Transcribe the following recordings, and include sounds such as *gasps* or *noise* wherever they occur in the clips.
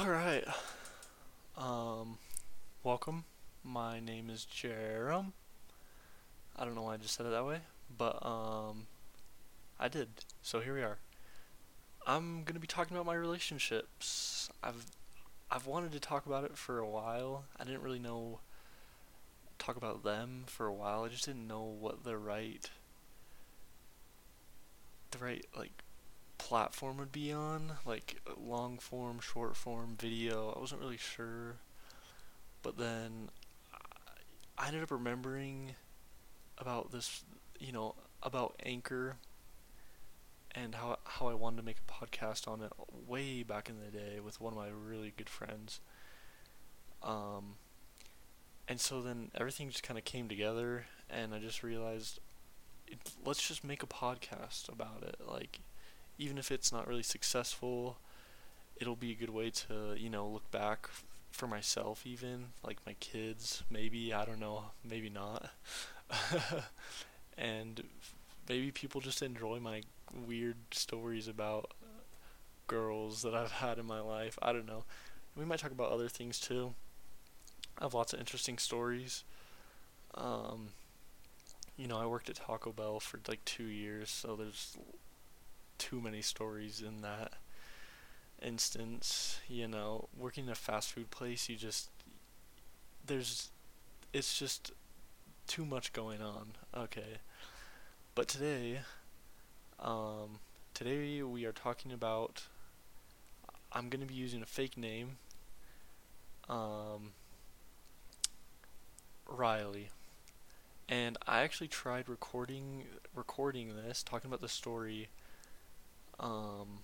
All right. Um, welcome. My name is Jerem. I don't know why I just said it that way, but um, I did. So here we are. I'm gonna be talking about my relationships. I've I've wanted to talk about it for a while. I didn't really know talk about them for a while. I just didn't know what the right the right like platform would be on, like long form, short form, video. I wasn't really sure. But then I ended up remembering about this, you know, about Anchor and how how I wanted to make a podcast on it way back in the day with one of my really good friends. Um and so then everything just kind of came together and I just realized it, let's just make a podcast about it like even if it's not really successful, it'll be a good way to, you know, look back for myself even, like my kids, maybe, I don't know, maybe not. *laughs* and maybe people just enjoy my weird stories about girls that I've had in my life. I don't know. We might talk about other things too. I have lots of interesting stories. Um, you know, I worked at Taco Bell for like two years, so there's too many stories in that instance. You know, working in a fast food place, you just there's it's just too much going on. Okay. But today um today we are talking about I'm going to be using a fake name um Riley. And I actually tried recording recording this, talking about the story um,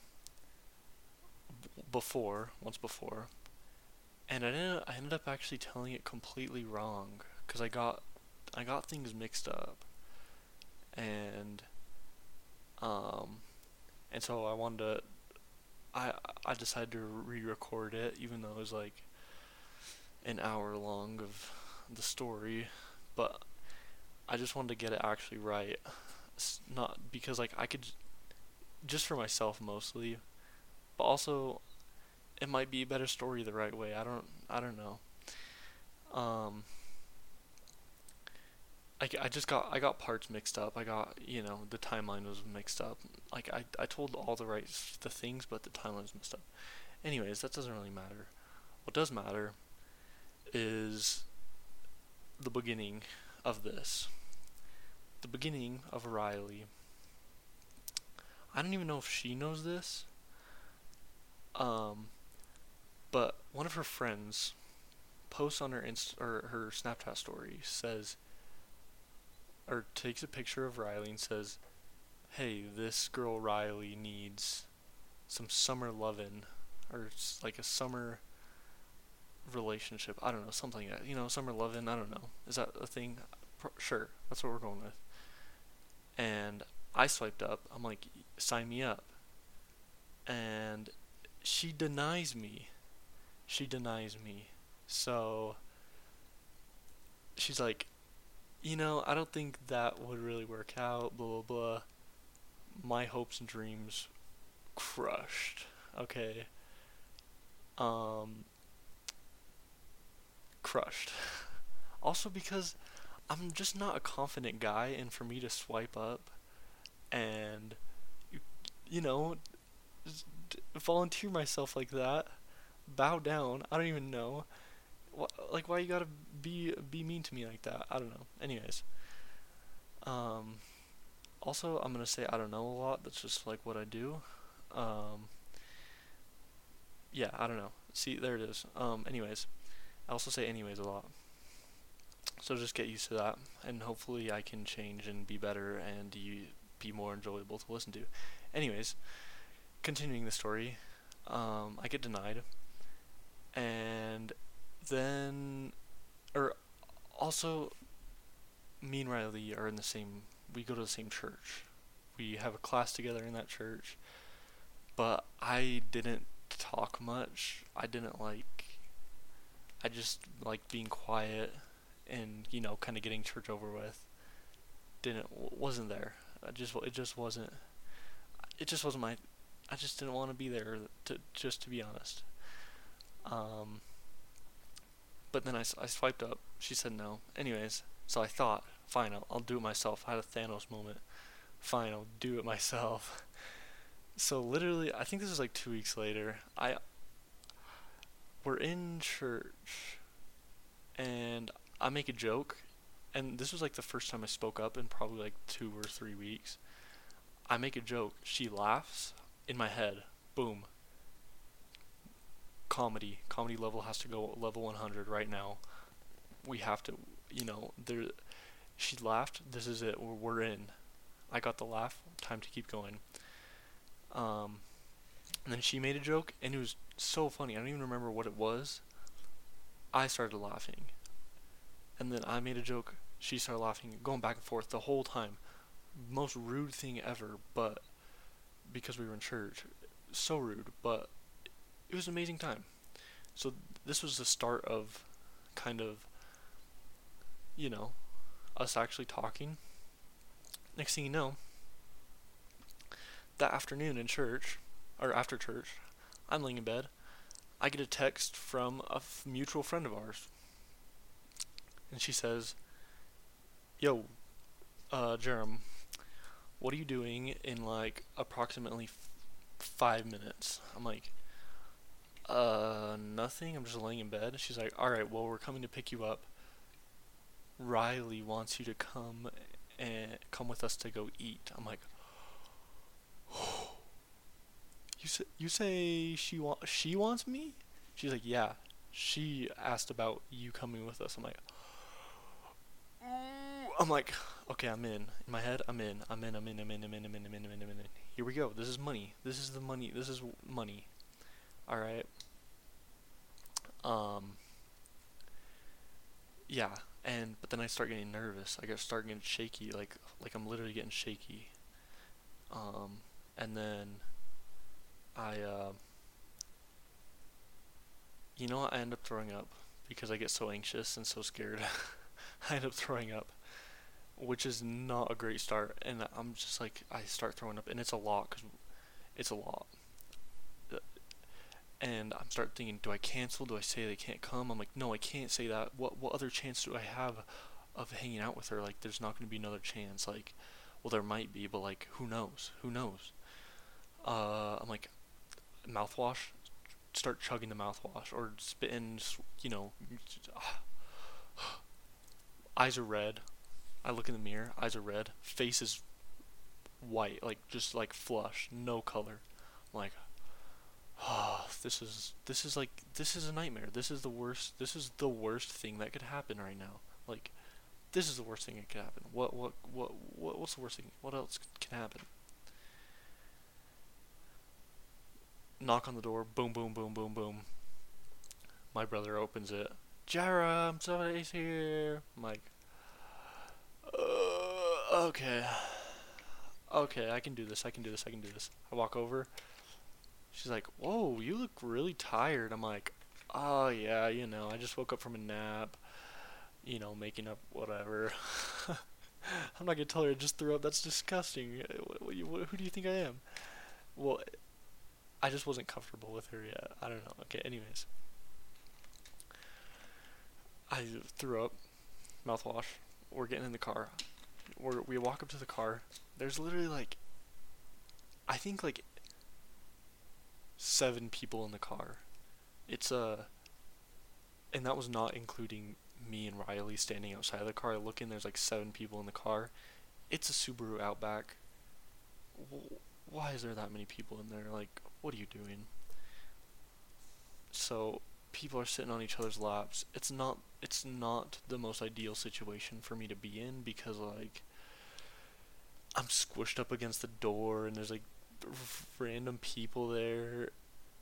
before, once before, and I ended, I ended up actually telling it completely wrong because I got I got things mixed up, and um, and so I wanted to I I decided to re-record it even though it was like an hour long of the story, but I just wanted to get it actually right. Not because like I could just for myself mostly, but also it might be a better story the right way. I don't I don't know. Um I, I just got I got parts mixed up. I got you know the timeline was mixed up. Like I I told all the right the things, but the timeline was messed up. Anyways, that doesn't really matter. What does matter is the beginning of this. The beginning of Riley I don't even know if she knows this. Um, but one of her friends posts on her inst or her Snapchat story says, or takes a picture of Riley and says, "Hey, this girl Riley needs some summer lovin', or like a summer." relationship. I don't know, something like that. You know, summer loving. I don't know. Is that a thing? Pro- sure, that's what we're going with. And I swiped up. I'm like, sign me up. And she denies me. She denies me. So she's like, you know, I don't think that would really work out, blah, blah, blah. My hopes and dreams crushed. Okay. Um, crushed. *laughs* also because I'm just not a confident guy, and for me to swipe up and you, know volunteer myself like that bow down i don't even know. Like why you gotta be be mean to me like that? I don't know. Anyways. Um also i'm gonna say i don't know a lot. That's just like what i do. Um yeah i don't know. See there it is. Um anyways. I also say anyways a lot. So just get used to that and hopefully i can change and be better and you be more enjoyable to listen to. Anyways, continuing the story, um, I get denied, and then, or also, me and Riley are in the same. We go to the same church. We have a class together in that church, but I didn't talk much. I didn't like. I just like being quiet and you know kind of getting church over with. Didn't wasn't there. I just it just wasn't it just wasn't my I just didn't want to be there to just to be honest. Um, but then I, I swiped up. She said no. Anyways, so I thought, fine, I'll, I'll do it myself. I had a Thanos moment. Fine, I'll do it myself. *laughs* So literally, I think this is like two weeks later. I we're in church, and I make a joke, and this was like the first time I spoke up in probably like two or three weeks. I make a joke. She laughs in my head. Boom. Comedy. Comedy level has to go level 100 right now. We have to, you know, there. She laughed. This is it. We're, we're in. I got the laugh. Time to keep going. Um, and then she made a joke, and it was so funny. I don't even remember what it was. I started laughing. And then I made a joke. She started laughing, going back and forth the whole time. Most rude thing ever, but because we were in church, so rude, but it was an amazing time. So this was the start of kind of, you know, us actually talking. Next thing you know, that afternoon in church, or after church, I'm laying in bed. I get a text from a f- mutual friend of ours. And she says, Yo, uh, Jerem, what are you doing in like approximately f- five minutes? I'm like, uh, nothing. I'm just laying in bed. She's like, Alright, well, we're coming to pick you up. Riley wants you to come and come with us to go eat. I'm like, *gasps* you say you say she want she wants me? She's like, yeah. She asked about you coming with us. I'm like, "Ooh." I'm like, okay, I'm in. In my head, I'm in. I'm in. I'm in. I'm in. I'm in. I'm in. I'm in. I'm in. I'm in. Here we go. This is money. This is the money. This is money. All right. Um. Yeah, and but then I start getting nervous. I get start getting shaky, like like I'm literally getting shaky. Um, and then I uh, you know? I end up throwing up because I get so anxious and so scared. *laughs* I end up throwing up, which is not a great start. And I'm just like I start throwing up, and it's a lot because it's a lot. And I'm start thinking, do I cancel? Do I say they can't come? I'm like, no, I can't say that. What what other chance do I have of hanging out with her? Like, there's not going to be another chance. Like, well, there might be, but like, who knows? Who knows? Uh, I'm like, mouthwash. Start chugging the mouthwash or spitting. You know, *sighs* eyes are red. I look in the mirror. Eyes are red. Face is white, like just like flush, no color. I'm like, oh, this is this is like this is a nightmare. This is the worst. This is the worst thing that could happen right now. Like, this is the worst thing that could happen. What what what what what's the worst thing? What else can happen? Knock on the door. Boom boom boom boom boom. My brother opens it. Jaram, somebody's here. Uh, okay. Okay, I can do this. I can do this. I can do this. I walk over. She's like, "Whoa, you look really tired." I'm like, "Oh yeah, you know, I just woke up from a nap. You know, making up whatever." *laughs* I'm not gonna tell her I just threw up. That's disgusting. Uh, who do you think I am? Well, I just wasn't comfortable with her yet. I don't know. Okay, anyways. I threw up. Mouthwash. We're getting in the car. We're, we walk up to the car. There's literally like, I think like seven people in the car. It's Uh, and that was not including me and Riley standing outside of the car looking. There's like seven people in the car. It's a Subaru Outback. Why is there that many people in there? Like, what are you doing? So people are sitting on each other's laps. It's not it's not the most ideal situation for me to be in because like I'm squished up against the door and there's like random people there.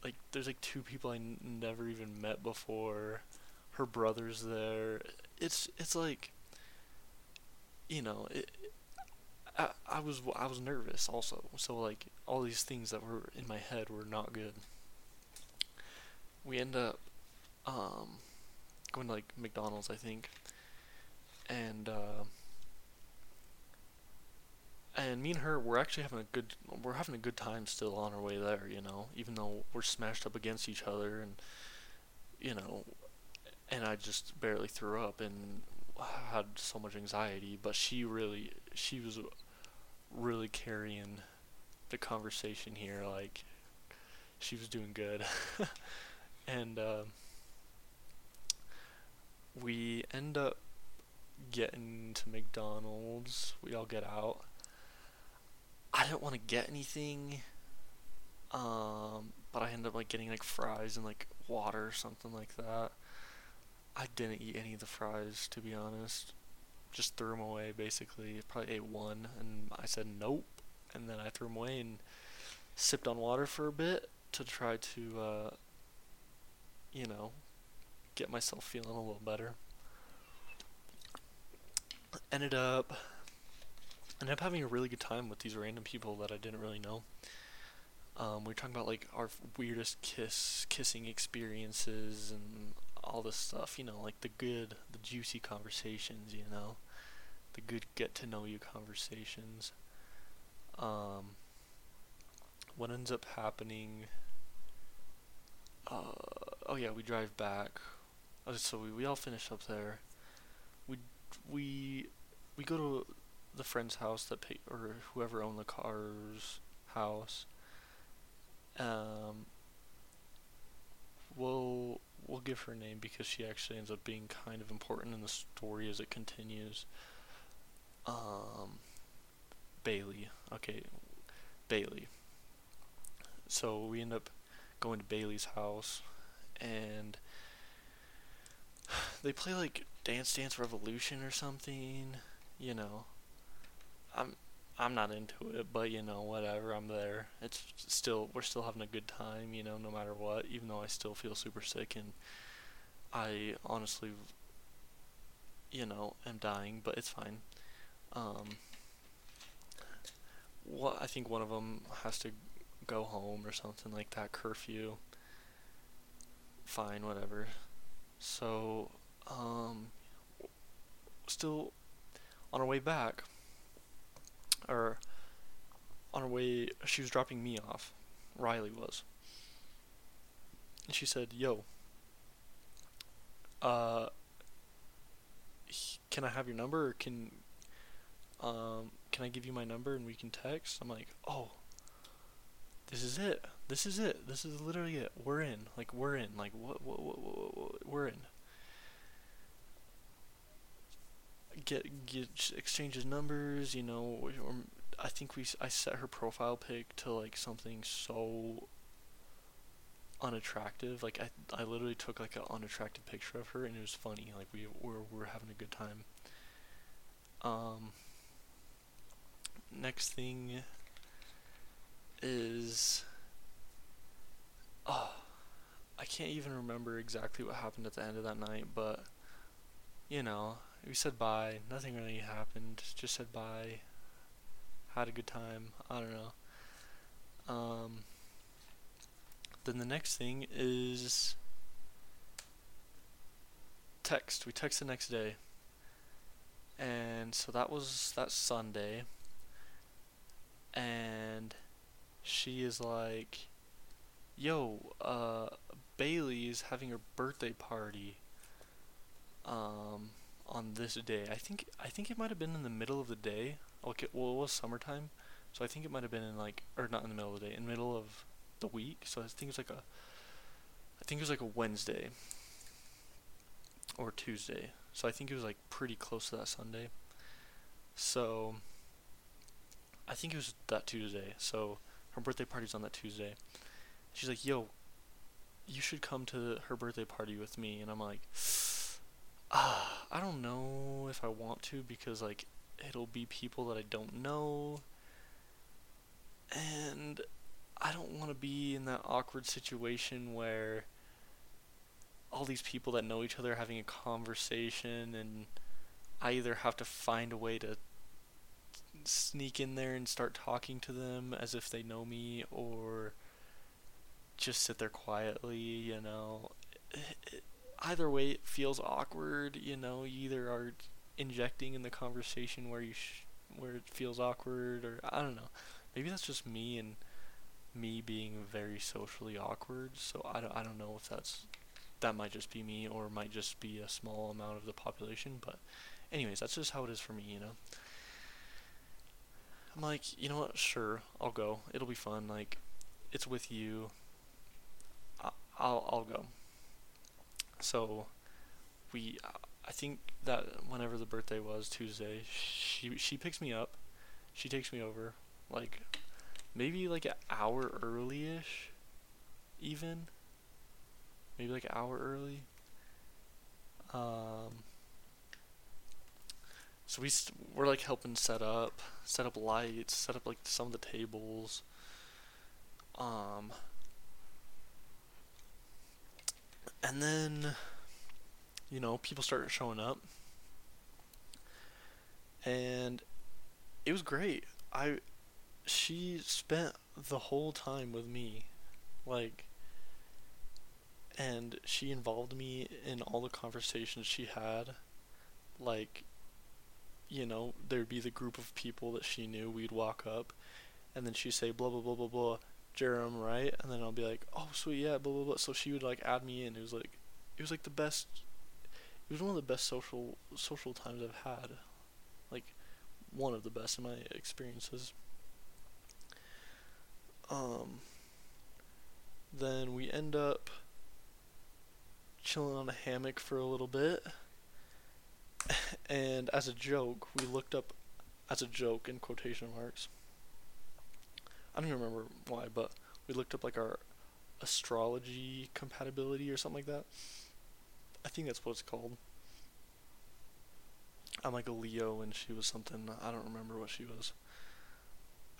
Like there's like two people I n- never even met before. Her brother's there. It's it's like you know, it, I, I was I was nervous also. So like all these things that were in my head were not good. We end up um, going to like McDonald's, I think, and uh, and me and her we're actually having a good we're having a good time still on our way there, you know, even though we're smashed up against each other and you know, and I just barely threw up and had so much anxiety. But she really, she was really carrying the conversation here. Like, she was doing good. *laughs* and uh, we end up getting to McDonald's. We all get out. I didn't want to get anything, um, but I ended up like getting like fries and like water or something like that. I didn't eat any of the fries to be honest. Just threw them away basically. Probably ate one and I said nope, and then I threw them away and sipped on water for a bit to try to, uh, you know, get myself feeling a little better. Ended up ended up having a really good time with these random people that I didn't really know. Um, we were talking about like our weirdest kiss kissing experiences and all this stuff, you know, like the good, the juicy conversations, you know, the good get to know you conversations. Um, what ends up happening? Uh, oh yeah, we drive back. Uh, so we, we all finish up there. We we we go to the friend's house that pay or whoever owned the car's house. Um, we'll we'll give her a name because she actually ends up being kind of important in the story as it continues. Um, Bailey. Okay, Bailey. So we end up going to Bailey's house, and they play like Dance Dance Revolution or something. You know, I'm I'm not into it, but you know, whatever. I'm there. It's still we're still having a good time, you know, no matter what. Even though I still feel super sick and I honestly, you know, am dying, but it's fine. Um, what I think one of them has to go home or something like that. Curfew. Fine, whatever. So, um, still on our way back, or on our way, she was dropping me off. Riley was. And she said, Yo, uh, can I have your number or can, um, can I give you my number and we can text? I'm like, oh, this is it. This is it. This is literally it. We're in. Like, we're in. Like, what, what, what, what, what we're in. Get, get, exchanges numbers, you know, or, I think we, I set her profile pic to, like, something so unattractive. Like, I, I literally took, like, an unattractive picture of her, and it was funny. Like, we were, we were having a good time. Um, next thing is oh I can't even remember exactly what happened at the end of that night, but you know, we said bye. Nothing really happened. Just said bye. Had a good time. I don't know. Um, then the next thing is text. We text the next day. And so that was that Sunday. And she is like, "Yo, uh, Bailey is having her birthday party." Um, on this day, I think I think it might have been in the middle of the day. Okay, well it was summertime, so I think it might have been in like, or not in the middle of the day, in the middle of the week. So I think it was like a, I think it was like a Wednesday or Tuesday. So I think it was like pretty close to that Sunday. So I think it was that Tuesday. So her birthday party's on that Tuesday. She's like, "Yo, you should come to her birthday party with me." And I'm like, "Ah, *sighs* I don't know if I want to because like it'll be people that I don't know." And I don't want to be in that awkward situation where all these people that know each other are having a conversation and I either have to find a way to sneak in there and start talking to them as if they know me or just sit there quietly, you know. either way, it feels awkward, you know. You either are injecting in the conversation where you sh- where it feels awkward, or I don't know. Maybe that's just me and me being very socially awkward. So I don't I don't know if that's that might just be me or might just be a small amount of the population, but anyways, that's just how it is for me, you know. I'm like, you know what? Sure, I'll go. It'll be fun. Like, it's with you. I'll I'll go. So, we, I think that whenever the birthday was Tuesday, she she picks me up. She takes me over, like, maybe like an hour early-ish, even. Maybe like an hour early. Um. So we st- we're like helping set up, set up lights, set up like some of the tables. Um. And then, you know, people started showing up. And it was great. I she spent the whole time with me. Like and she involved me in all the conversations she had. Like you know, there'd be the group of people that she knew, we'd walk up and then she'd say blah blah blah blah blah Jerem, right? And then I'll be like, Oh sweet, yeah, blah blah blah so she would like add me in. It was like it was like the best it was one of the best social social times I've had. Like one of the best in my experiences. Um, then we end up chilling on a hammock for a little bit. And as a joke, we looked up, as a joke in quotation marks. I don't even remember why, but we looked up like our astrology compatibility or something like that. I think that's what it's called. I'm like a Leo and she was something I don't remember what she was.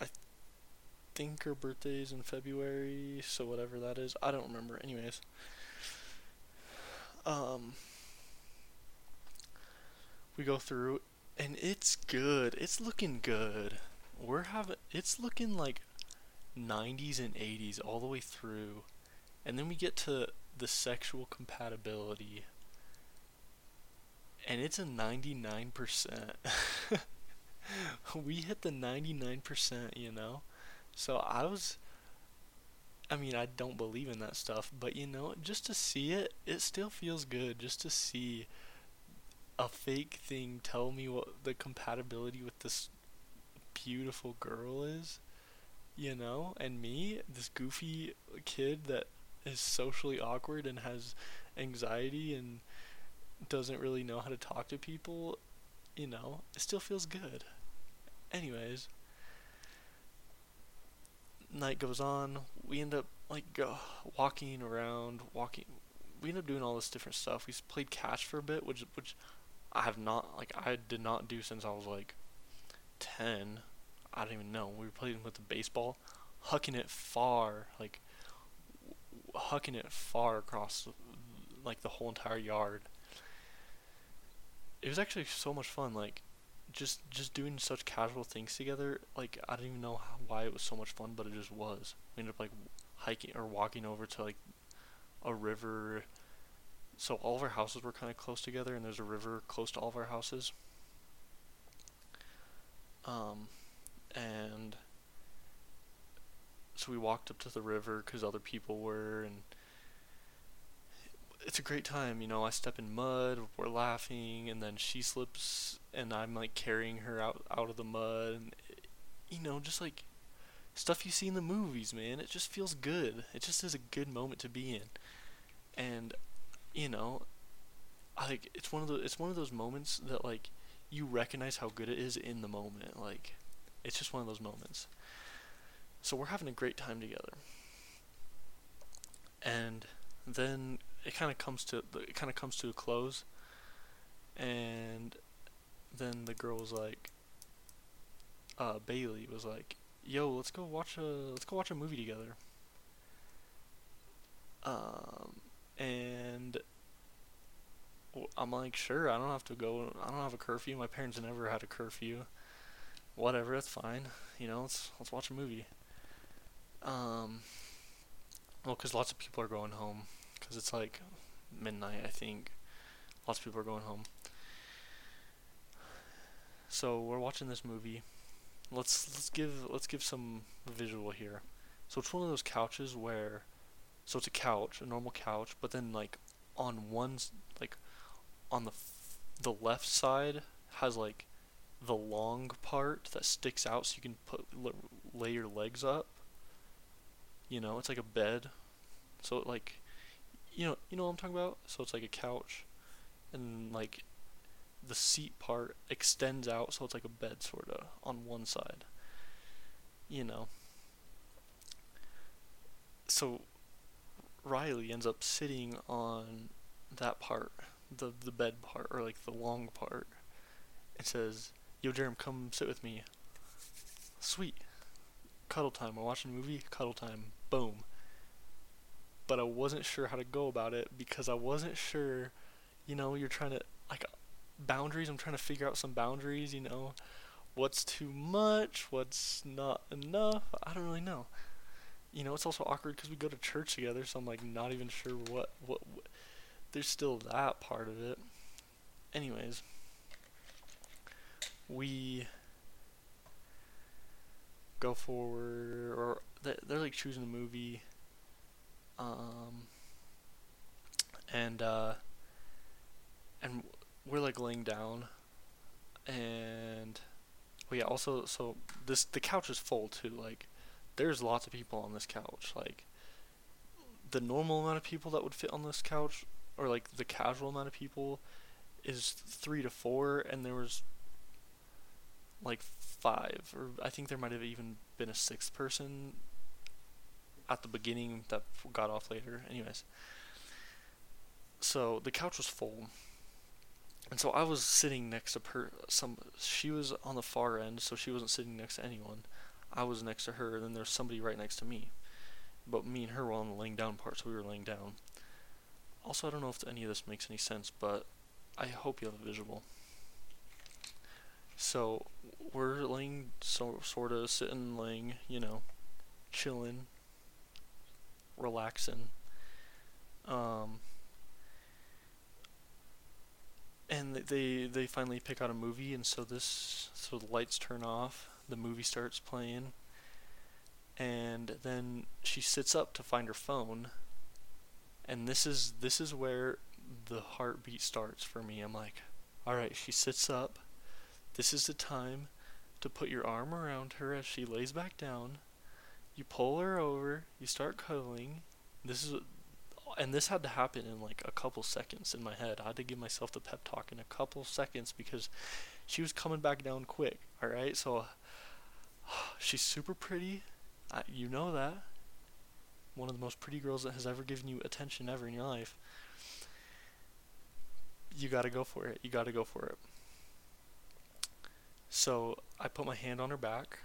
I think her birthday is in February, so whatever that is, I don't remember. Anyways, um, we go through and it's good. It's looking good. We're having it's looking like 90s and 80s all the way through. And then we get to the sexual compatibility and it's a 99%. *laughs* we hit the 99%, you know? So I was I mean, I don't believe in that stuff, but you know, just to see it, it still feels good just to see a fake thing tell me what the compatibility with this beautiful girl is, you know? And me, this goofy kid that is socially awkward and has anxiety and doesn't really know how to talk to people, you know, it still feels good. Anyways, night goes on. We end up like go, walking around, walking. We end up doing all this different stuff. We played catch for a bit, which which I have not like I did not do since I was like ten. I don't even know. We were playing with the baseball, hucking it far, like hucking it far across like the whole entire yard. It was actually so much fun like just just doing such casual things together like i don't even know how, why it was so much fun but it just was. We ended up like hiking or walking over to like a river. So all of our houses were kind of close together and there's a river close to all of our houses. Um and so we walked up to the river because other people were and it's a great time, you know. I step in mud, we're laughing, and then she slips, and I'm like carrying her out out of the mud, and you know, just like stuff you see in the movies, man. It just feels good. It just is a good moment to be in, and you know, like it's one of the it's one of those moments that like you recognize how good it is in the moment. Like it's just one of those moments. So we're having a great time together, and then it kind of comes to it kind of comes to a close. And then the girl was like uh Bailey was like yo let's go watch a let's go watch a movie together. Um and I'm like sure I don't have to go I don't have a curfew. My parents never had a curfew whatever that's fine you know let's let's watch a movie um well cuz lots of people are going home because it's like midnight, I think. Lots of people are going home. So we're watching this movie. Let's let's give let's give some visual here. So it's one of those couches where, so it's a couch, a normal couch, but then like on one like on the f- the left side has like the long part that sticks out so you can put lay your legs up. You know, it's like a bed. So like you know, you know what I'm talking about? So it's like a couch and like the seat part extends out so it's like a bed sort of on one side. You know. So Riley ends up sitting on that part, the the bed part or like the long part, and says, "Yo, Jerem, come sit with me." Sweet. Cuddle time. We're watching a movie. Cuddle time. Boom. But I wasn't sure how to go about it because I wasn't sure, you know, you're trying to like boundaries. I'm trying to figure out some boundaries. You know, what's too much, what's not enough. I don't really know. You know, it's also awkward because we go to church together, so I'm like not even sure what, what what. There's still that part of it. Anyways, we go forward, or they- they're like choosing a movie. Um, and uh, and we're like laying down, and oh yeah, also so this the couch is full too. Like, there's lots of people on this couch. Like, the normal amount of people that would fit on this couch, or like the casual amount of people, is three to four, and there was like five, or I think there might have even been a sixth person at the beginning that got off later. Anyways, so the couch was full, and so I was sitting next to per some. She was on the far end, so she wasn't sitting next to anyone. I was next to her, and then there's somebody right next to me. But me and her were on the laying down part, so we were laying down. Also, I don't know if any of this makes any sense, but I hope you have a visual. So we're laying, so sort of sitting, laying, you know, chilling, relaxing. Um, and they they finally pick out a movie, and so this so the lights turn off, the movie starts playing, and then she sits up to find her phone. And this is this is where the heartbeat starts for me. I'm like, all right, she sits up. This is the time to put your arm around her as she lays back down. You pull her over. You start cuddling. This is, and this had to happen in like a couple seconds in my head. I had to give myself the pep talk in a couple seconds because she was coming back down quick. All right, so *sighs* she's super pretty. I, you know that. One of the most pretty girls that has ever given you attention ever in your life. You gotta go for it. You gotta go for it. So I put my hand on her back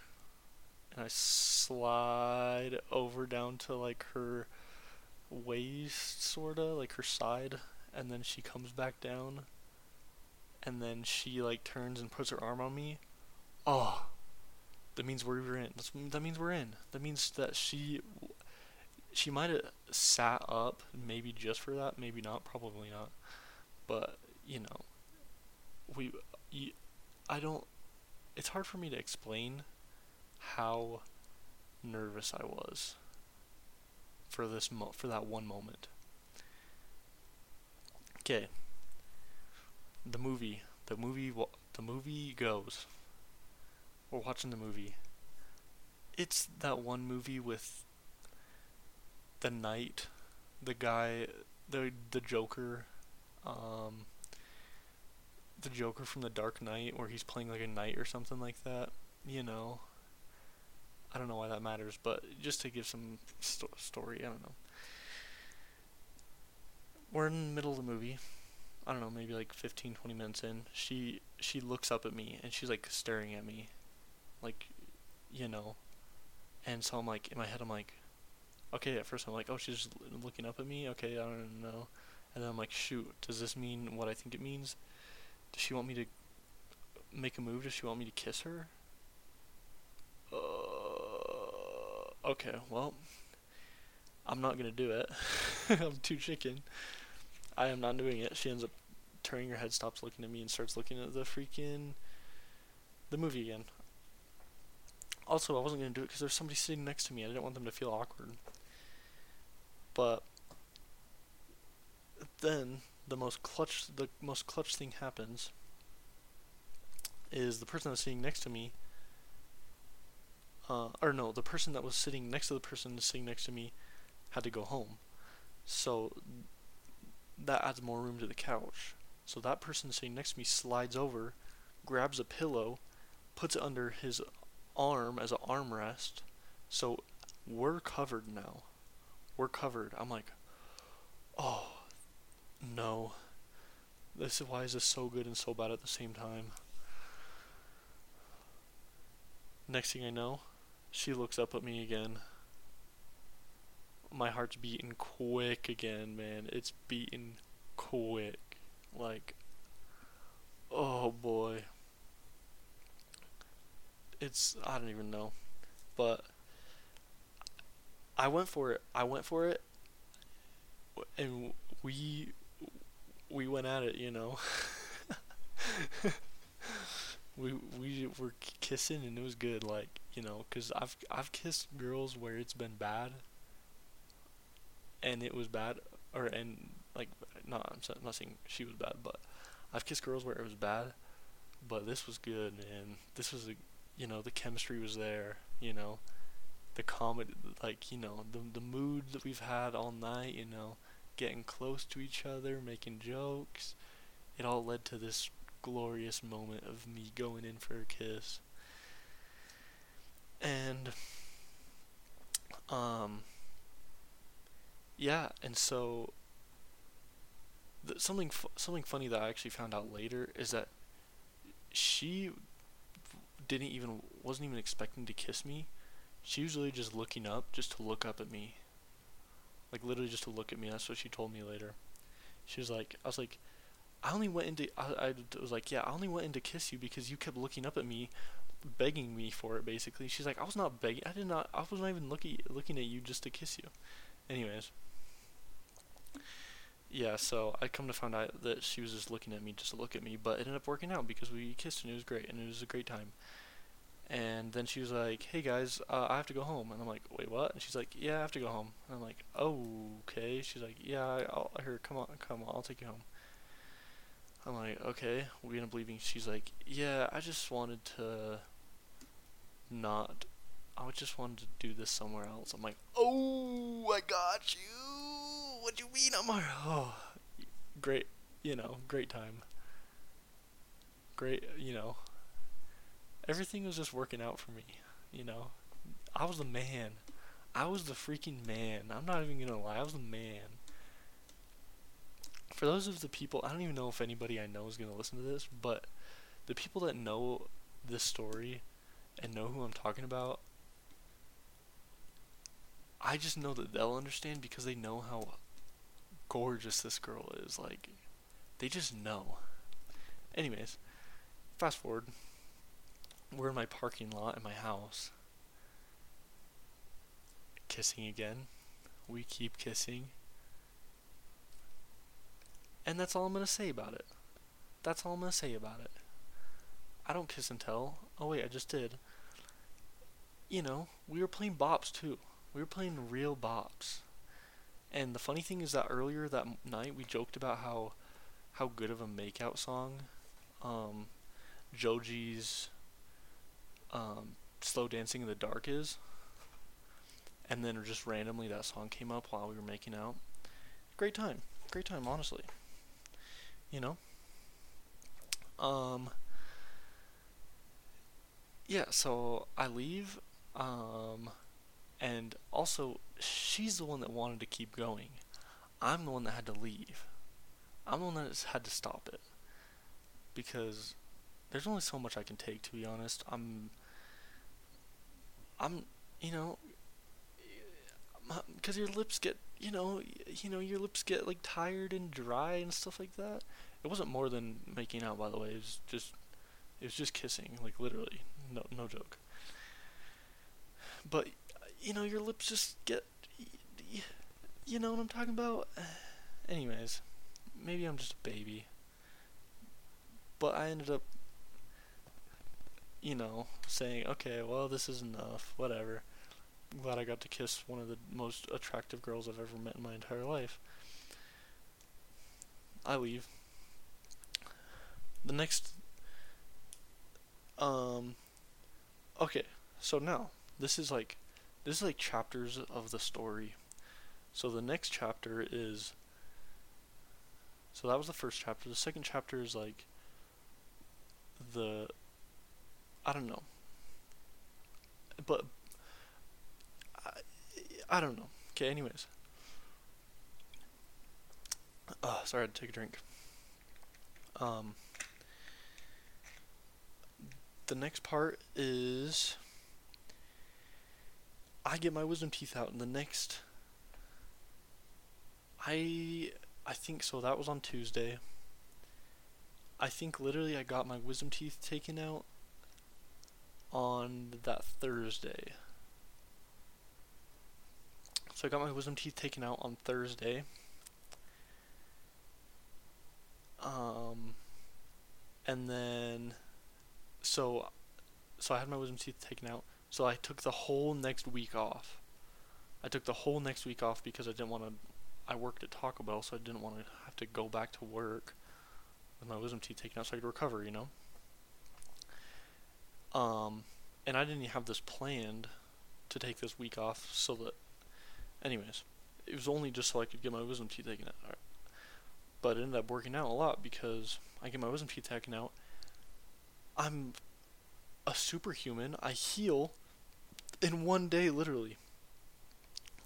and I slide over down to like her waist, sorta, like her side, and then she comes back down and then she like turns and puts her arm on me. Oh, that means we're in. That's, that means we're in. That means that she she might have sat up maybe just for that, maybe not, probably not. But you know, we, you, I don't. It's hard for me to explain how nervous I was for this mo- for that one moment. Okay. The movie, the movie, the movie goes. We're watching the movie. It's that one movie with the knight, the guy, the the Joker, um, the Joker from the Dark Knight, where he's playing like a knight or something like that. You know. I don't know why that matters, but just to give some sto- story, I don't know. We're in the middle of the movie. I don't know, maybe like 15, 20 minutes in. She she looks up at me and she's like staring at me, like, you know. And so I'm like, in my head, I'm like, okay. At first, I'm like, oh, she's looking up at me. Okay, I don't know. And then I'm like, shoot, does this mean what I think it means? Does she want me to make a move? Does she want me to kiss her? Uh, okay, well, I'm not gonna do it. *laughs* I'm too chicken. I am not doing it. She ends up turning her head, stops looking at me, and starts looking at the freaking the movie again. Also, I wasn't gonna do it because there's somebody sitting next to me. I didn't want them to feel awkward. But then the most clutch the most clutch thing happens is the person that's sitting next to me uh, or no, the person that was sitting next to the person sitting next to me had to go home. So that adds more room to the couch. So that person sitting next to me slides over, grabs a pillow, puts it under his arm as an armrest. So we're covered now. We're covered. I'm like, oh, no. This is why is this so good and so bad at the same time. Next thing I know, she looks up at me again. My heart's beating quick again, man. It's beating quick. Like, oh boy. It's, I don't even know. But, I went for it. I went for it. And we, we went at it, you know. *laughs* we we were kissing and it was good like you know because i've i've kissed girls where it's been bad and it was bad or and like not i'm not saying she was bad but i've kissed girls where it was bad but this was good and this was a you know the chemistry was there you know. The comedy like you know the the mood that we've had all night you know getting close to each other making jokes it all led to this glorious moment of me going in for a kiss. And um yeah, and so th- something fu- something funny that I actually found out later is that she didn't even wasn't even expecting to kiss me. She was really just looking up just to look up at me. Like literally just to look at me. That's what she told me later. She was like I was like I only went into I, I was like, yeah, I only went in to kiss you because you kept looking up at me, begging me for it. Basically, she's like, I was not begging. I did not. I was not even looking looking at you just to kiss you. Anyways, yeah. So I come to find out that she was just looking at me just to look at me, but it ended up working out because we kissed and it was great and it was a great time. And then she was like, "Hey guys, uh, I have to go home." And I'm like, "Wait, what?" And she's like, "Yeah, I have to go home." And I'm like, "Oh, okay." She's like, "Yeah, I'll, here, come on, come on, I'll take you home." I'm like, okay. We end up leaving. She's like, yeah, I just wanted to not. I just wanted to do this somewhere else. I'm like, oh, I got you. What do you mean? I'm oh, great. You know, great time. Great, you know. Everything was just working out for me. You know, I was the man. I was the freaking man. I'm not even gonna lie. I was the man for those of the people, I don't even know if anybody I know is to listen to this, but the people that know this story and know who I'm talking about, I just know that they'll understand because they know how gorgeous this girl is. Like, they just know. Anyways, fast forward. We're in my parking lot in my house. Kissing again. We keep kissing. And that's all I'm going to say about it. That's all I'm going to say about it. I don't kiss and tell. Oh, wait, I just did. You know, we were playing bops too. We were playing real bops. And the funny thing is that earlier that night we joked about how how good of a makeout song um, Joji's um, Slow Dancing in the Dark is. And then just randomly that song came up while we were making out. Great time. Great time, honestly you know um yeah so i leave um and also she's the one that wanted to keep going i'm the one that had to leave i'm the one that had to stop it because there's only so much i can take to be honest i'm i'm you know because your lips get you know you know your lips get like tired and dry and stuff like that. It wasn't more than making out by the way. It was just it was just kissing like literally. No no joke. But you know your lips just get you know what i'm talking about? *sighs* Anyways maybe i'm just a baby. But i ended up you know saying okay well this is enough whatever I'm glad I got to kiss one of the most attractive girls I've ever met in my entire life. I leave. The next um okay, so now this is like this is like chapters of the story. So the next chapter is so that was the first chapter. The second chapter is like the I don't know. But I, I don't know. Okay, anyways. Sorry, I had to take a drink. Um, the next part is I get my wisdom teeth out, and the next I I think so. That was on Tuesday. I think literally I got my wisdom teeth taken out on that Thursday. So I got my wisdom teeth taken out on Thursday. Um, and then, so, so I had my wisdom teeth taken out. So I took the whole next week off. I took the whole next week off because I didn't want to. I worked at Taco Bell, so I didn't want to have to go back to work with my wisdom teeth taken out, so I could recover. You know. Um, and I didn't have this planned to take this week off, so that, anyways, it was only just so I could get my wisdom teeth taken out. But it ended up working out a lot because I get my wisdom teeth taken out. I'm a superhuman. I heal in one day, literally.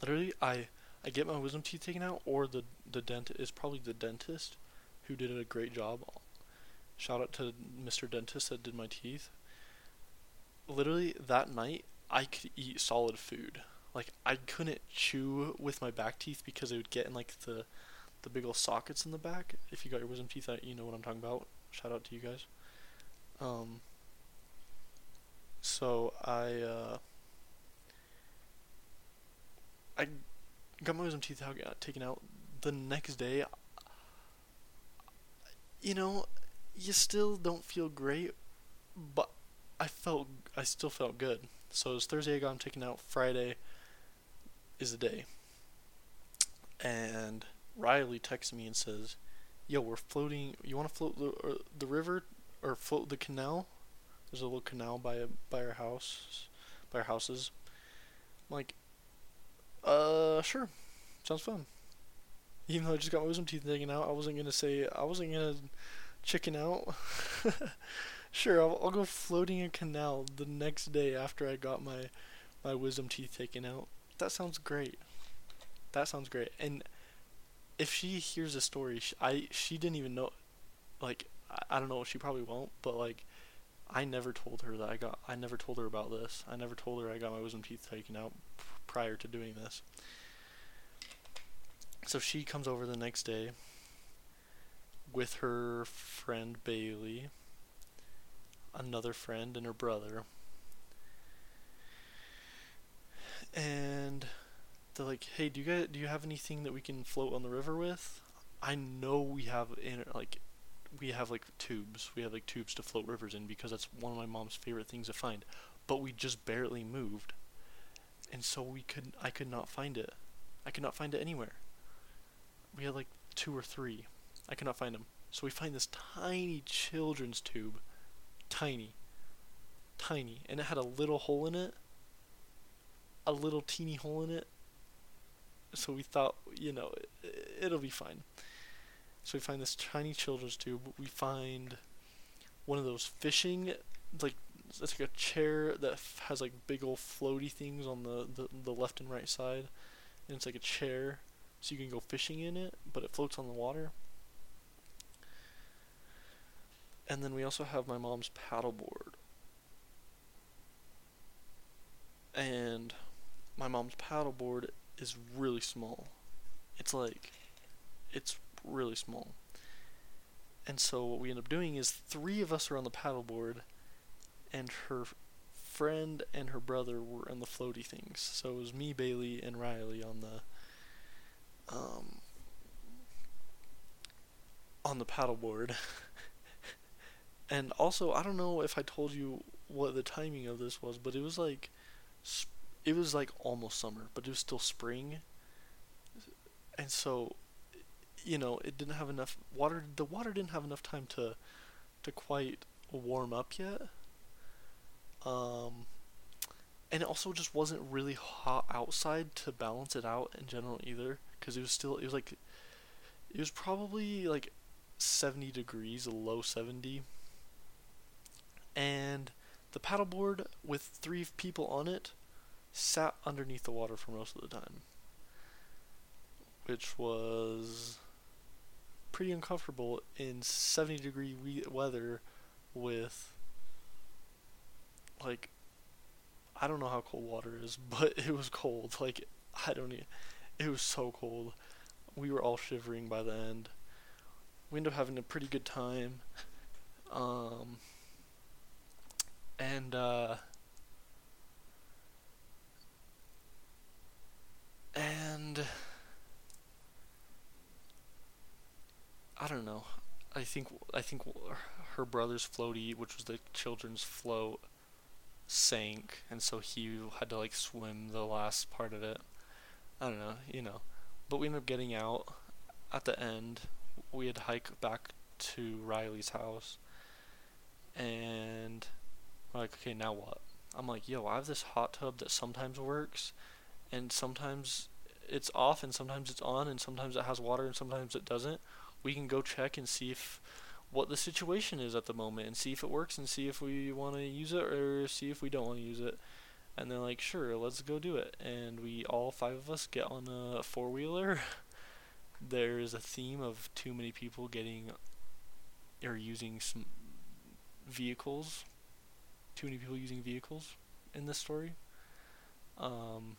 Literally, I I get my wisdom teeth taken out, or the the dent is probably the dentist who did a great job. Shout out to Mr. Dentist that did my teeth. Literally that night, I could eat solid food. Like I couldn't chew with my back teeth because it would get in like the the big old sockets in the back. If you got your wisdom teeth out, you know what I'm talking about. Shout out to you guys. Um. So I uh. I got my wisdom teeth out, taken out. The next day, you know, you still don't feel great, but I felt I still felt good. So it was Thursday I got them taken out. Friday is the day, and Riley texts me and says, "Yo, we're floating. You want to float the uh, the river or float the canal? There's a little canal by a, by our house, by our houses." I'm like, "Uh, sure, sounds fun." Even though I just got my wisdom teeth taken out, I wasn't gonna say I wasn't gonna chicken out. *laughs* sure, I'll, I'll go floating a canal the next day after I got my my wisdom teeth taken out. That sounds great. That sounds great. And if she hears a story, she, I she didn't even know. Like I, I don't know. She probably won't. But like, I never told her that I got. I never told her about this. I never told her I got my wisdom teeth taken out prior to doing this. So she comes over the next day with her friend Bailey, another friend, and her brother. And they're like, "Hey, do you guys do you have anything that we can float on the river with?" I know we have in like we have like tubes. We have like tubes to float rivers in because that's one of my mom's favorite things to find. But we just barely moved. And so we could I could not find it. I could not find it anywhere. We had like two or three. I could not find them. So we find this tiny children's tube. Tiny. Tiny. And it had a little hole in it. A little teeny hole in it so we thought, you know, it, will be fine. So we find this tiny children's tube. We find one of those fishing, like it's like a chair that has like big old floaty things on the, the, the left and right side, and it's like a chair, so you can go fishing in it, but it floats on the water. And then we also have my mom's paddleboard. And my mom's paddleboard is really small. It's like, it's really small. And so what we end up doing is three of us are on the paddleboard, and her friend and her brother were on the floaty things. So it was me, Bailey, and Riley on the um on the paddleboard. *laughs* and also, I don't know if I told you what the timing of this was, but it was like it was like almost summer, but it was still spring. And so you know, it didn't have enough water. The water didn't have enough time to to quite warm up yet. Um, and it also just wasn't really hot outside to balance it out in general either, because it was still it was like it was probably like 70 degrees, low 70. And the paddleboard with three people on it sat underneath the water for most of the time, which was pretty uncomfortable in 70 degree we- weather with like I don't know how cold water is, *laughs* but it was cold. Like I don't even, it was so cold. We were all shivering by the end. We ended up having a pretty good time. Um and uh and I don't know. I think I think her brother's floaty, which was the children's float, sank, and so he had to like swim the last part of it. I don't know, you know. But we ended up getting out at the end. We had to hike back to Riley's house, and like, okay, now what? I'm like, yo, I have this hot tub that sometimes works, and sometimes it's off, and sometimes it's on, and sometimes it has water, and sometimes it doesn't we can go check and see if what the situation is at the moment and see if it works and see if we want to use it or see if we don't want to use it. And they're like, sure, let's go do it. And we all five of us get on a four wheeler. *laughs* There's a theme of too many people getting or using some vehicles. Too many people using vehicles in this story. Um,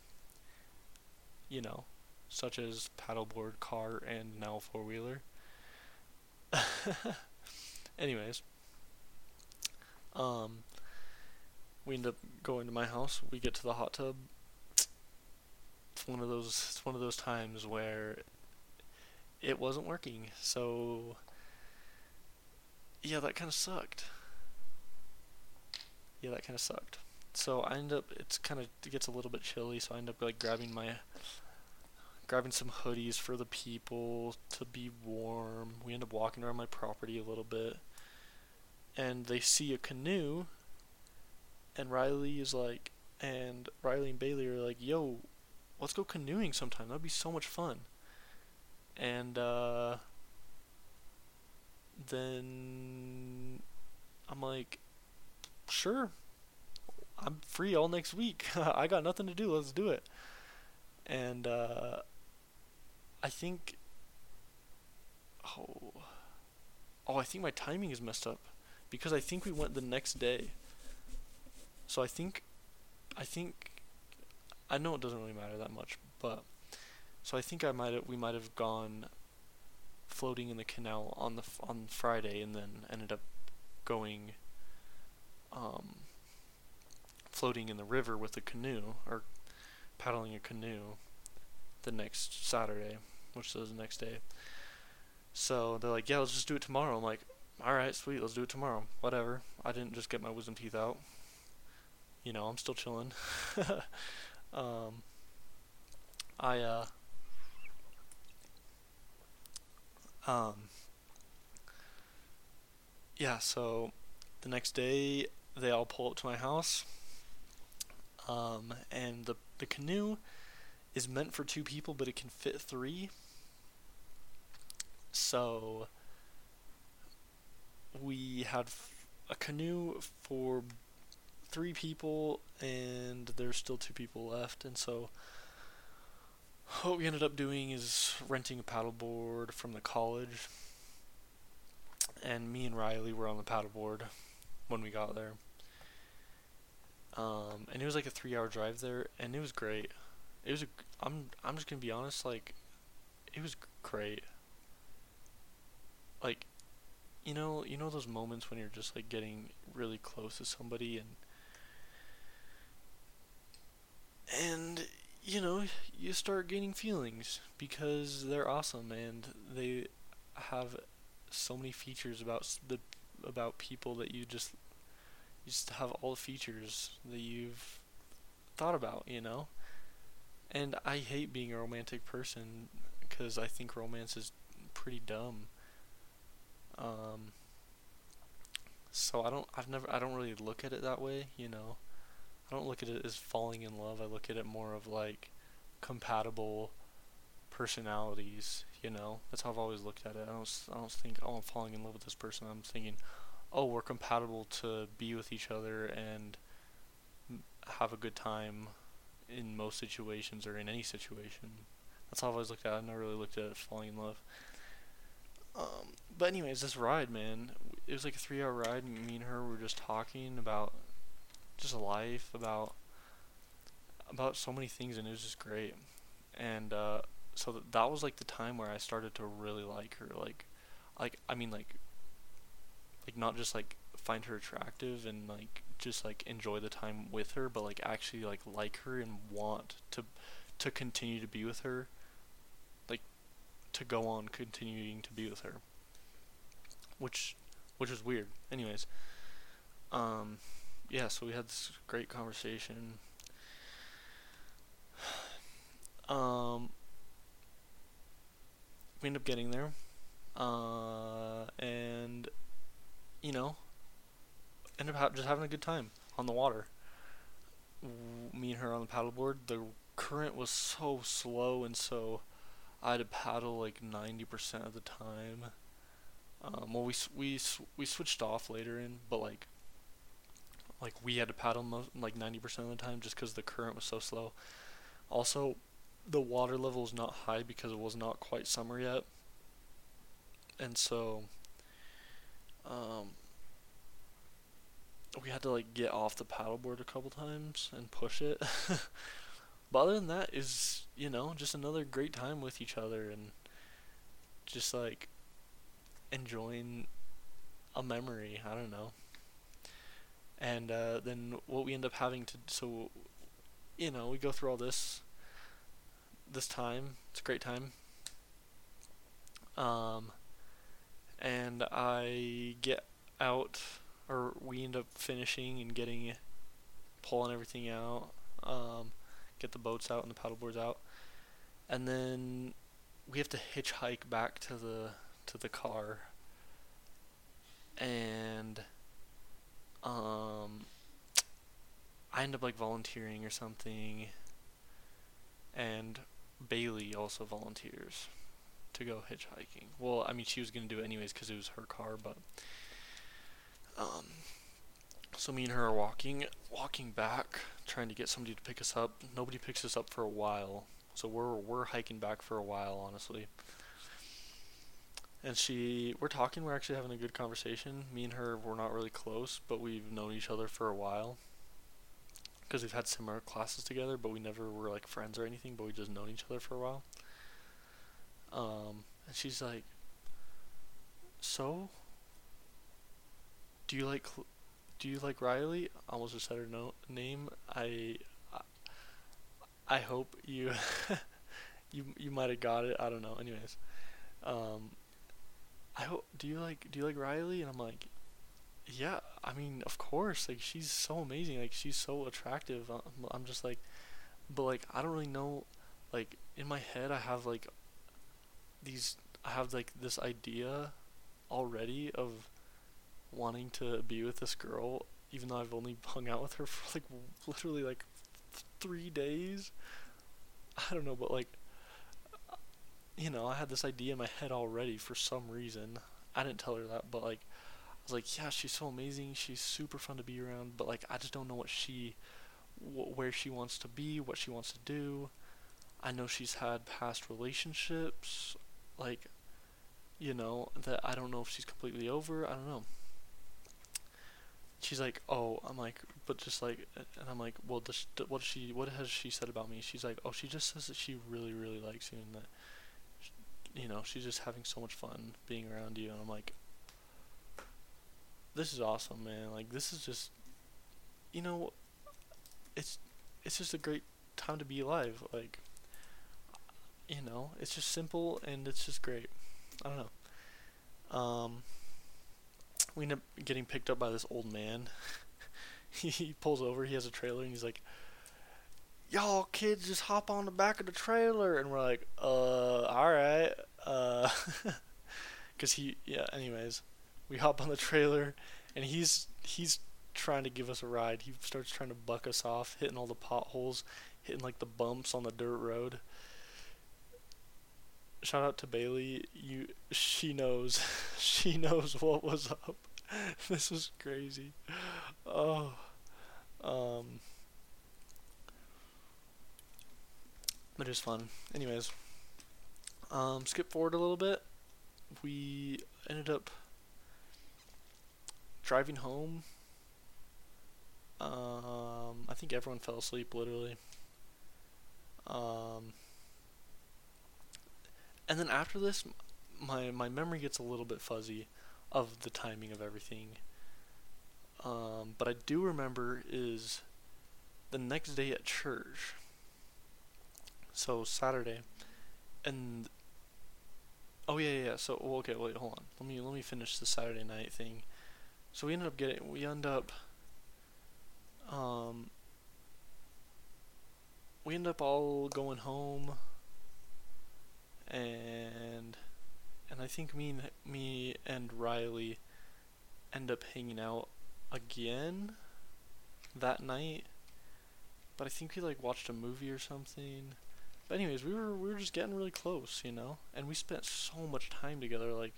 you know, such as paddleboard, car, and now four wheeler. *laughs* Anyways, um, we end up going to my house. We get to the hot tub. It's one of those. It's one of those times where it wasn't working. So yeah, that kind of sucked. Yeah, that kind of sucked. So I end up. It's kind of it gets a little bit chilly. So I end up like grabbing my grabbing some hoodies for the people to be warm. We end up walking around my property a little bit. And they see a canoe. And Riley is like, and Riley and Bailey are like, yo, let's go canoeing sometime. That'd be so much fun. And, uh, then I'm like, sure. I'm free all next week. *laughs* I got nothing to do. Let's do it. And, uh, I think. Oh. Oh, I think my timing is messed up, because I think we went the next day. So I think, I think, I know it doesn't really matter that much, but so I think I might we might have gone floating in the canal on the on Friday and then ended up going um, floating in the river with a canoe or paddling a canoe the next Saturday which was the next day. So they're like, yeah, let's just do it tomorrow. I'm like, all right, sweet, let's do it tomorrow. Whatever. I didn't just get my wisdom teeth out. You know, I'm still chilling. *laughs* um, I uh, um, yeah. So the next day, they all pull up to my house. Um, and the the canoe is meant for two people, but it can fit three. So we had a canoe for three people, and there's still two people left, and so what we ended up doing is renting a paddleboard from the college, and me and Riley were on the paddleboard when we got there. Um, and it was like a three-hour drive there, and it was great. It was a. I'm I'm just gonna be honest, like, it was great like you know you know those moments when you're just like getting really close to somebody and and you know you start gaining feelings because they're awesome and they have so many features about the about people that you just you just have all the features that you've thought about you know and I hate being a romantic person because I think romance is pretty dumb. Um, so I don't, I've never, I don't really look at it that way, you know. I don't look at it as falling in love. I look at it more of like compatible personalities, you know. That's how I've always looked at it. I don't, I don't think, oh, I'm falling in love with this person. I'm thinking, oh, we're compatible to be with each other and have a good time in most situations or in any situation. That's how I've always looked at it. I've never really looked at it falling in love. Um, but anyways, this ride, man, it was like a three-hour ride. And me and her were just talking about just life, about about so many things, and it was just great. And uh, so th- that was like the time where I started to really like her. Like, like I mean, like, like not just like find her attractive and like just like enjoy the time with her, but like actually like like her and want to to continue to be with her, like to go on continuing to be with her. Which which was weird. Anyways, um yeah, so we had this great conversation. *sighs* Um we end up getting there. Uh and you know, ended up just having a good time on the water. Me and her on the paddleboard. The current was so slow, and so I had to paddle like ninety percent of the time. Um, well, we we we switched off later in, but like like we had to paddle like ninety percent of the time just because the current was so slow. Also, the water level was not high because it was not quite summer yet, and so um, we had to like get off the paddleboard a couple times and push it. *laughs* but other than that is, you know, just another great time with each other and just like enjoying a memory, I don't know. And uh, then what we end up having to so you know, we go through all this this time. It's a great time. Um and I get out or we end up finishing and getting pulling everything out, um, get the boats out and the paddleboards out, and then we have to hitchhike back to the to the car. And um, I end up like volunteering or something, and Bailey also volunteers to go hitchhiking. Well, I mean, she was gonna do it anyways because it was her car, but um, so me and her are walking, walking back, trying to get somebody to pick us up. Nobody picks us up for a while, so we're we're hiking back for a while, honestly. And she, we're talking. We're actually having a good conversation. Me and her, we're not really close, but we've known each other for a while. Because we've had similar classes together, but we never were like friends or anything. But we just known each other for a while. Um, and she's like, "So, do you like do you like Riley? I almost just said her no name. I I, hope you *laughs* you you might have got it. I don't know. Anyways, um, I hope do you like do you like Riley? And I'm like, yeah. I mean, of course. Like she's so amazing. Like she's so attractive. I'm, I'm just like, but like I don't really know. Like in my head, I have like these. I have like this idea already of wanting to be with this girl, even though I've only *laughs* hung out with her for like literally like th- three days. I don't know, but like, uh, you know, I had this idea in my head already for some reason. I didn't tell her that, but like, I was like, yeah, she's so amazing. She's super fun to be around, but like, I just don't know what she, wh- where she wants to be, what she wants to do. I know she's had past relationships, like, you know, that I don't know if she's completely over. I don't know she's like, oh, I'm like, but just like, and I'm like, well, does, what does she, what has she said about me? She's like, oh, she just says that she really, really likes you and that, you know, she's just having so much fun being around you. And I'm like, this is awesome, man. Like, this is just, you know, it's, it's just a great time to be alive. Like, you know, it's just simple and it's just great. I don't know. Um, we end up getting picked up by this old man. *laughs* he, pulls over. He has a trailer, and he's like, "Y'all kids, just hop on the back of the trailer." And we're like, "Uh, all right." Uh, *laughs* Cause he yeah. Anyways, we hop on the trailer, and he's he's trying to give us a ride. He starts trying to buck us off, hitting all the potholes, hitting like the bumps on the dirt road. Shout out to Bailey. You she knows. *laughs* she knows what was up. *laughs* this was crazy. Oh. Um but it's fun. Anyways, um, skip forward a little bit. We ended up driving home. Um, I think everyone fell asleep literally. Um, and then after this, my my memory gets a little bit fuzzy of the timing of everything. Um, but I do remember is the next day at church so Saturday, and oh yeah, yeah. yeah. So okay, wait, hold on. Let me let me finish the Saturday night thing. So we ended up getting we end up um we end up all going home and and I think me and me and Riley end up hanging out again that night. But I think we like watched a movie or something. But anyways, we were we were just getting really close, you know, and we spent so much time together. Like,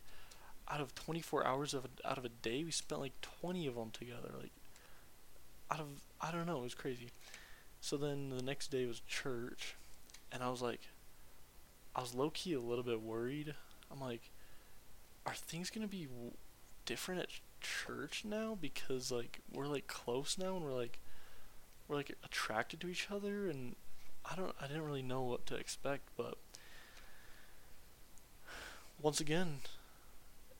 out of 24 hours of a, out of a day, we spent like 20 of them together. Like, out of I don't know, it was crazy. So then the next day was church, and I was like, I was low key a little bit worried. I'm like, are things gonna be w- different at church now because like we're like close now and we're like we're like attracted to each other and I don't I didn't really know what to expect, but once again,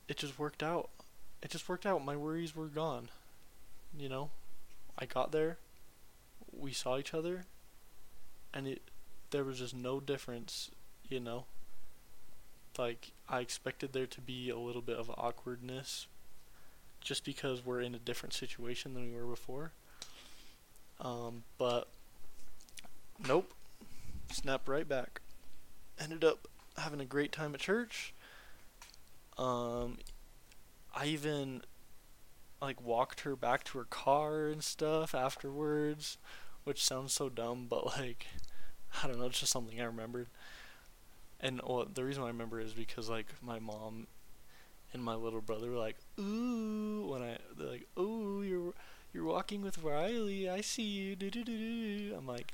it just worked out. It just worked out. My worries were gone. You know, I got there, we saw each other, and it there was just no difference, you know. Like I expected there to be a little bit of awkwardness just because we're in a different situation than we were before. Um, but nope, snapped right back. Ended up having a great time at church. Um, I even like walked her back to her car and stuff afterwards, which sounds so dumb, but like *laughs* I don't know, it's just something I remembered. And well, the reason I remember is because like my mom and my little brother were like, "Ooh," when I they're like, "Ooh, you're you're walking with Riley. I see you." I'm like,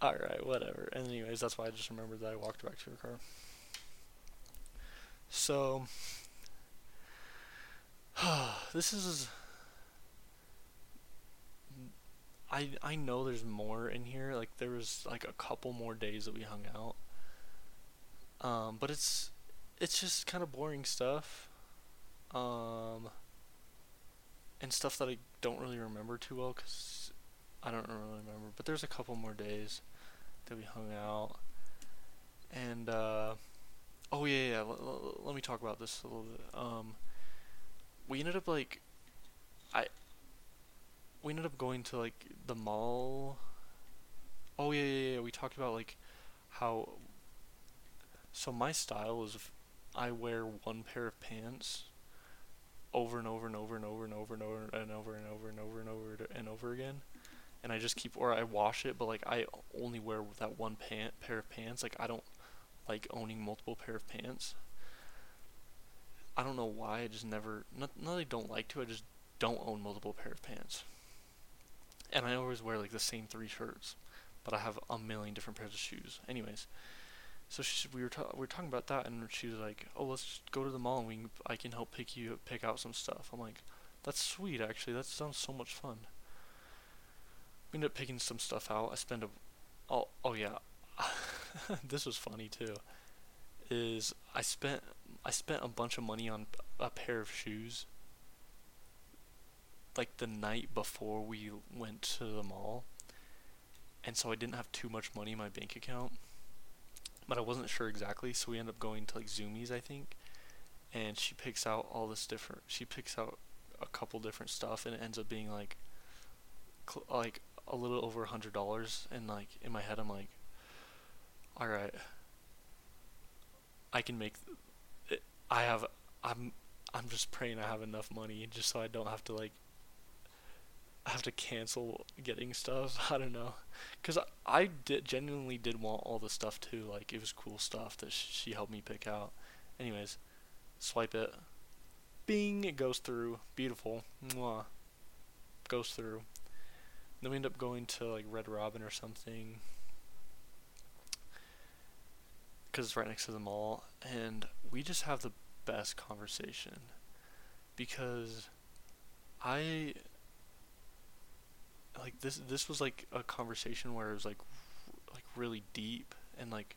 Alright, whatever. And anyways, that's why I just remembered that I walked back to her car. So, *sighs* this is. I I know there's more in here. Like there was like a couple more days that we hung out. Um, but it's it's just kind of boring stuff. Um, and stuff that I don't really remember too well because I don't really remember. But there's a couple more days that we hung out. And, uh, oh yeah, yeah, l- l- let me talk about this a little bit. Um, we ended up, like, I, we ended up going to, like, the mall. Oh yeah, yeah, yeah, we talked about, like, how, so my style is I wear one pair of pants over and over and over and over and over and over and over and over and over and over and over again and I just keep or I wash it, but like I only wear that one pant pair of pants. Like I don't like owning multiple pair of pants. I don't know why. I just never not not I don't like to. I just don't own multiple pair of pants. And I always wear like the same three shirts, but I have a million different pairs of shoes. Anyways, so she, we were ta- we were talking about that, and she was like, "Oh, let's go to the mall, and we can, I can help pick you pick out some stuff." I'm like, "That's sweet, actually. That sounds so much fun." we ended up picking some stuff out. I spent a, oh, oh yeah, *laughs* this was funny too. Is I spent I spent a bunch of money on a pair of shoes. Like the night before we went to the mall, and so I didn't have too much money in my bank account. But I wasn't sure exactly, so we ended up going to like Zumiez, I think. And she picks out all this different. She picks out a couple different stuff, and it ends up being like, cl- like a little over a hundred dollars, and like in my head, I'm like, all right, I can make. I have I'm I'm just praying I have enough money just so I don't have to like have to cancel getting stuff. *laughs* I don't know, cause I, I did genuinely did want all the stuff too. Like it was cool stuff that sh- she helped me pick out. Anyways, swipe it. Bing, it goes through. Beautiful. Mwah. Goes through. Then we end up going to like Red Robin or something. Because it's right next to the mall. And we just have the best conversation. Because I like this this was like a conversation where it was like like really deep and like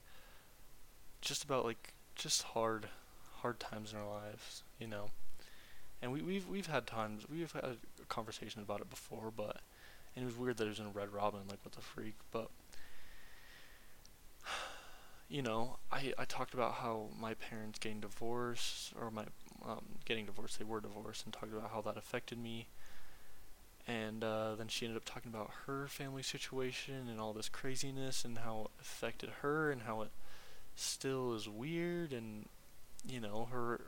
just about like just hard hard times in our lives, you know. And we we've we've had times we've had conversations about it before, but and it was weird that it was in Red Robin, like what the freak, but *sighs* you know, I I talked about how my parents getting divorced or my um, getting divorced, they were divorced, and talked about how that affected me and uh, then she ended up talking about her family situation and all this craziness and how it affected her and how it still is weird and you know her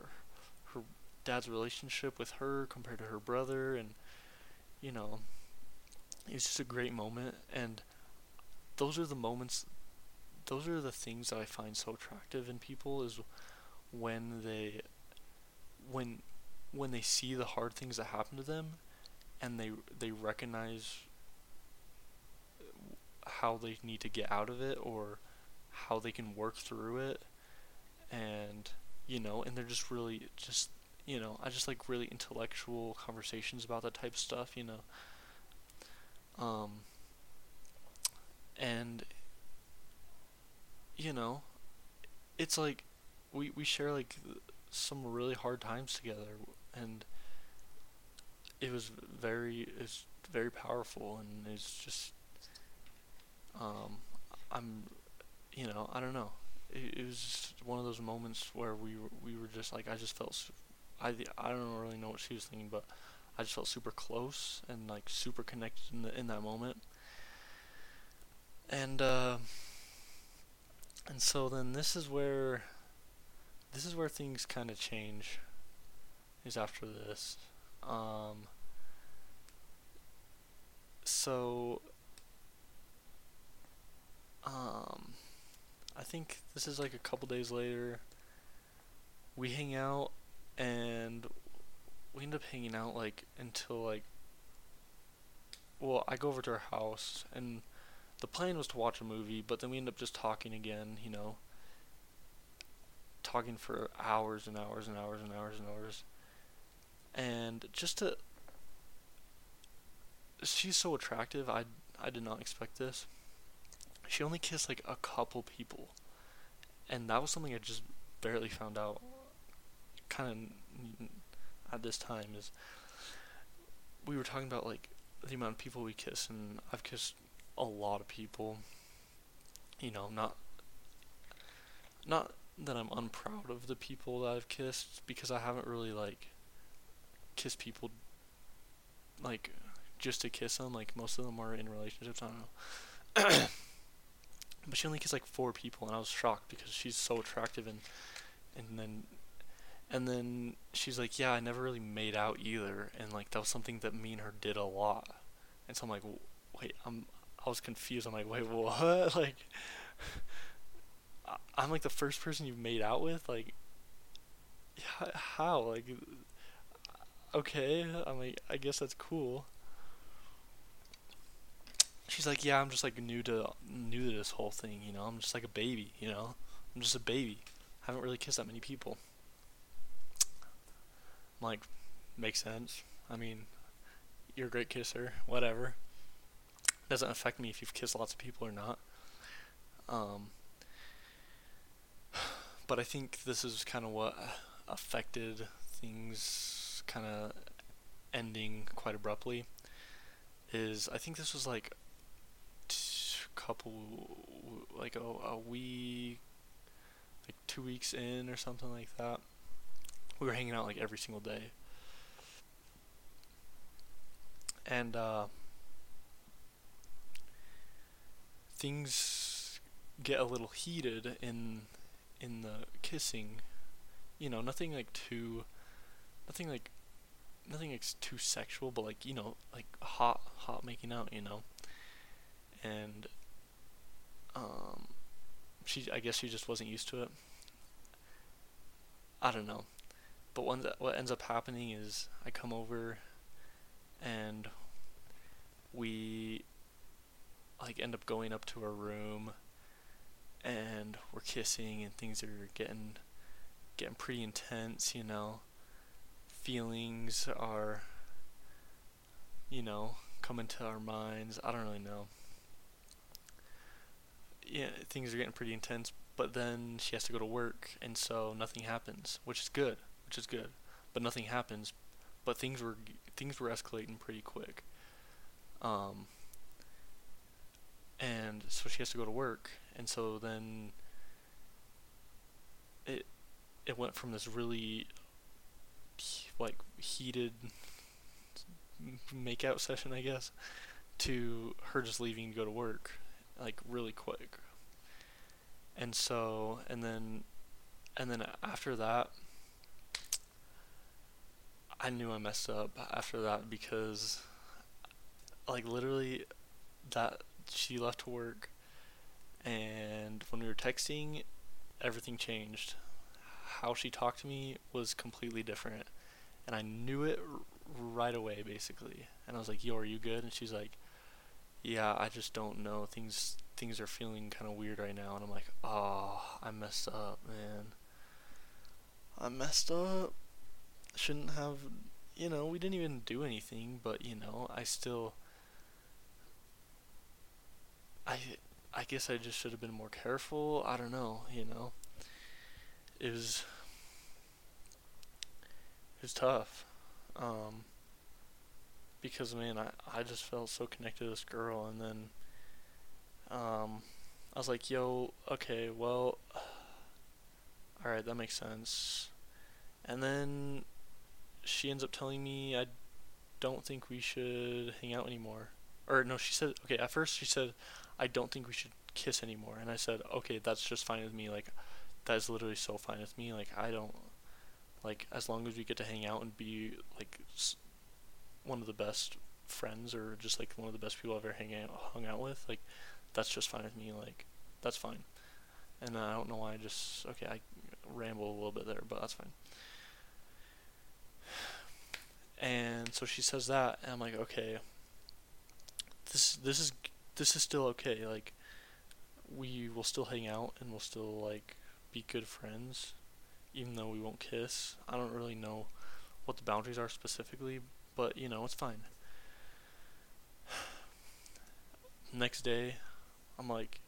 her dad's relationship with her compared to her brother and you know it's just a great moment. And those are the moments those are the things that I find so attractive in people is when they when when they see the hard things that happen to them and they they recognize how they need to get out of it or how they can work through it. And you know and they're just really just you know I just like really intellectual conversations about that type of stuff you know. Um and you know it's like we we share like some really hard times together and it was very it's very powerful and it's just um I'm you know I don't know. It, it was just one of those moments where we were, we were just like I just felt I I don't really know what she was thinking but I just felt super close and like super connected in the, in that moment. And uh and so then this is where this is where things kind of change is after this. Um so um I think this is like a couple days later. We hang out and we end up hanging out like until like well, I go over to her house and the plan was to watch a movie, but then we end up just talking again, you know. Talking for hours and hours and hours and hours and hours. And just to she's so attractive. I I did not expect this. She only kissed like a couple people, and that was something I just barely found out. Kind of at this time is we were talking about like the amount of people we kiss, and I've kissed a lot of people. You know, not not that I'm unproud of the people that I've kissed because I haven't really like kissed people like just to kiss them. Like most of them are in relationships. I don't know. *coughs* but she only kissed like four people, and I was shocked because she's so attractive, and and then and then she's like, yeah, I never really made out either, and like that was something that me and her did a lot. And so I'm like, wait, I'm I was confused. I'm like, wait, what? *laughs* like, I'm like the first person you've made out with, like. How like okay i'm like i guess that's cool she's like, yeah, I'm just like new to new to this whole thing, you know. I'm just like a baby, you know. I'm just a baby. I haven't really kissed that many people. I'm like, makes sense. I mean, you're a great kisser, whatever. It Doesn't affect me if you've kissed lots of people or not. Um, but I think this is kind of what affected things kind of ending quite abruptly is I think this was like couple like a, a week like two weeks in or something like that. We were hanging out like every single day. And uh, things get a little heated in in the kissing. You know, nothing like too, nothing like, nothing like too sexual, but like you know, like hot, hot making out, you know. And um, she, I guess she just wasn't used to it. I don't know, but what what ends up happening is I come over, and we like end up going up to her room and we're kissing and things are getting getting pretty intense, you know. Feelings are you know, coming to our minds. I don't really know. Yeah, things are getting pretty intense, but then she has to go to work and so nothing happens, which is good, which is good. But nothing happens, but things were things were escalating pretty quick. Um and so she has to go to work and so then it it went from this really like heated makeout session I guess to her just leaving to go to work like really quick and so and then and then after that I knew I messed up after that because like literally that she left work, and when we were texting, everything changed. How she talked to me was completely different, and I knew it r- right away, basically. And I was like, "Yo, are you good?" And she's like, "Yeah, I just don't know. Things things are feeling kind of weird right now." And I'm like, "Oh, I messed up, man. I messed up. Shouldn't have." You know, we didn't even do anything, but you know, I still I I guess I just should have been more careful. I don't know, you know. It was it was tough. Um because man, I I just felt so connected to this girl and then um I was like, "Yo, okay, well *sighs* all right, that makes sense." And then she ends up telling me I don't think we should hang out anymore. Or no, she said okay, at first she said I don't think we should kiss anymore. And I said, okay, that's just fine with me. Like, that is literally so fine with me. Like, I don't, like, as long as we get to hang out and be, like, one of the best friends or just, like, one of the best people I've ever hang out, hung out with, like, that's just fine with me. Like, that's fine. And uh, I don't know why I just, okay, I ramble a little bit there, but that's fine. And so she says that, and I'm like, okay, this this is this is still okay. Like, we will still hang out and we'll still like be good friends, even though we won't kiss. I don't really know what the boundaries are specifically, but you know it's fine. Next day, I'm like,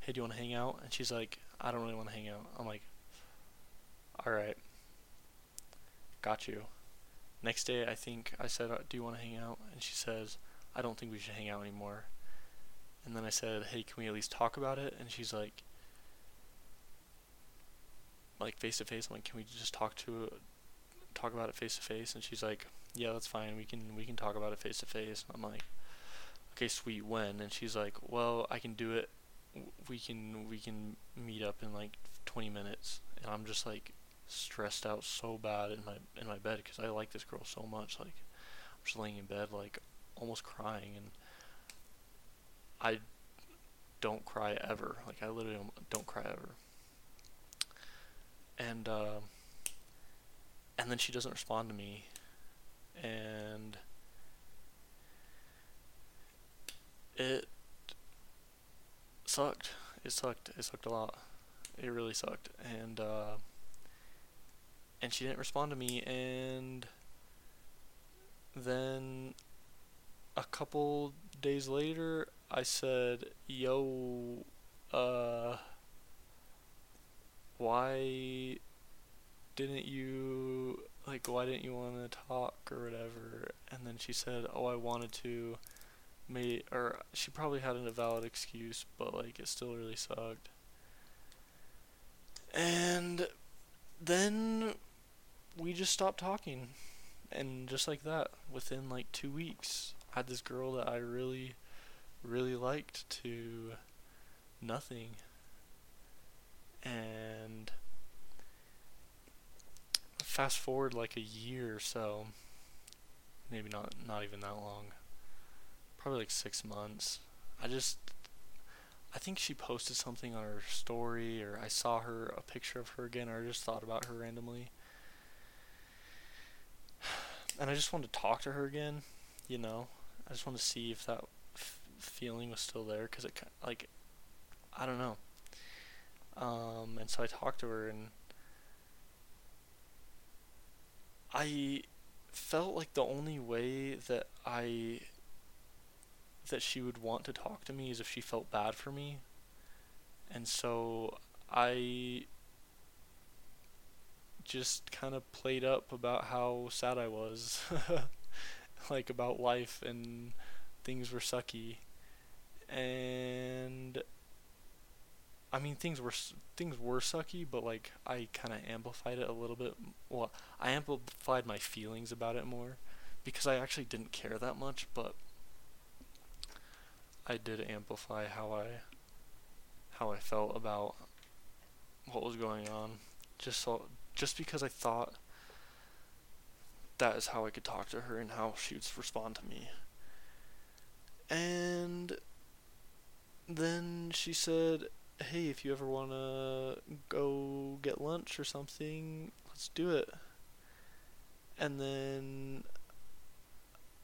"Hey, do you want to hang out?" And she's like, "I don't really want to hang out." I'm like, "All right, got you." Next day, I think I said, uh, "Do you want to hang out?" And she says, "I don't think we should hang out anymore." And then I said, "Hey, can we at least talk about it?" And she's like, like face to face. I'm like, "Can we just talk to talk about it face to face?" And she's like, "Yeah, that's fine. We can we can talk about it face to face." I'm like, "Okay, sweet. When?" And she's like, "Well, I can do it. We can we can meet up in like 20 minutes." And I'm just like stressed out so bad in my in my bed because I like this girl so much. Like, I'm just laying in bed like almost crying and I don't cry ever. Like I literally don't cry ever. And uh, and then she doesn't respond to me, and it sucked. It sucked. It sucked a lot. It really sucked. And uh, and she didn't respond to me. And then a couple days later, I said, "Yo, uh, why didn't you like? Why didn't you want to talk or whatever?" And then she said, "Oh, I wanted to." May or she probably had a valid excuse, but like it still really sucked. And then we just stopped talking, and just like that, within like two weeks, I had this girl that I really really liked to nothing. And fast forward like a year or so, maybe not not even that long, probably like six months. I just I think she posted something on her story, or I saw her a picture of her again, or I just thought about her randomly. And I just wanted to talk to her again, you know. I just wanted to see if that f- feeling was still there, cause it like I don't know. Um, and so I talked to her, and I felt like the only way that I that she would want to talk to me is if she felt bad for me. And so I just kind of played up about how sad I was. *laughs* like about life and things were sucky. And I mean things were things were sucky, but like I kind of amplified it a little bit. Well, I amplified my feelings about it more because I actually didn't care that much, but I did amplify how I how I felt about what was going on just so just because I thought that is how I could talk to her and how she would respond to me. And then she said, "Hey, if you ever want to go get lunch or something, let's do it." And then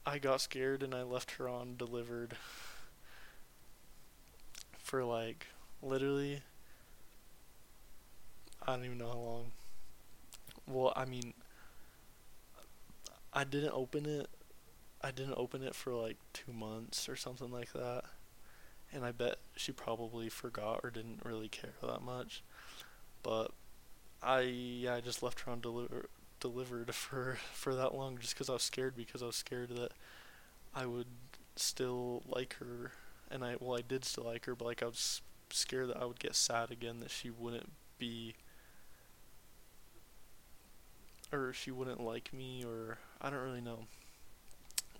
I got scared and I left her on delivered *laughs* for like literally I don't even know how long. Well, I mean I didn't open it I didn't open it for like 2 months or something like that. And I bet she probably forgot or didn't really care that much. But I yeah, I just left her on deliver delivered *laughs* for for that long just cuz I was scared because I was scared that I would still like her and I well I did still like her, but like I was scared that I would get sad again that she wouldn't be or she wouldn't like me or I don't really know.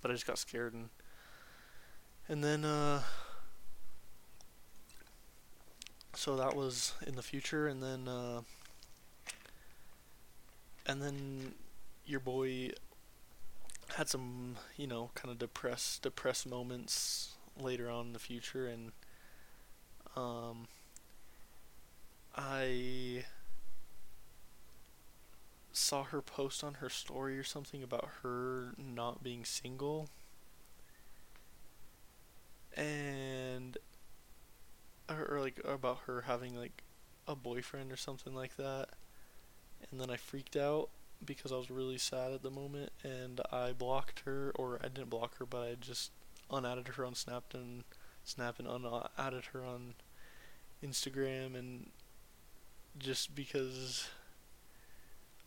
But I just got scared and and then uh so that was in the future and then uh and then your boy had some, you know, kind of depressed depressed moments later on in the future, and um, I saw her post on her story or something about her not being single, and or like about her having like a boyfriend or something like that, and then I freaked out because I was really sad at the moment and I blocked her or I didn't block her but I just unadded her on Snap and Snap and unadded her on Instagram and just because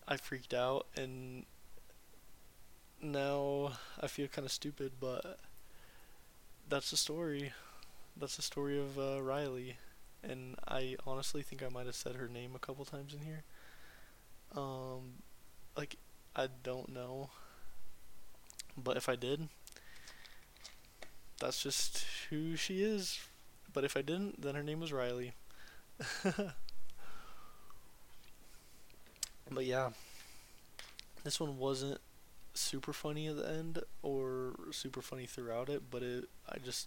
I freaked out and now I feel kind of stupid, but that's the story. That's the story of uh, Riley, and I honestly think I might have said her name a couple times in here. Um, like I don't know, but if I did, that's just who she is. But if I didn't, then her name was Riley. *laughs* but yeah, this one wasn't super funny at the end or super funny throughout it, but it I just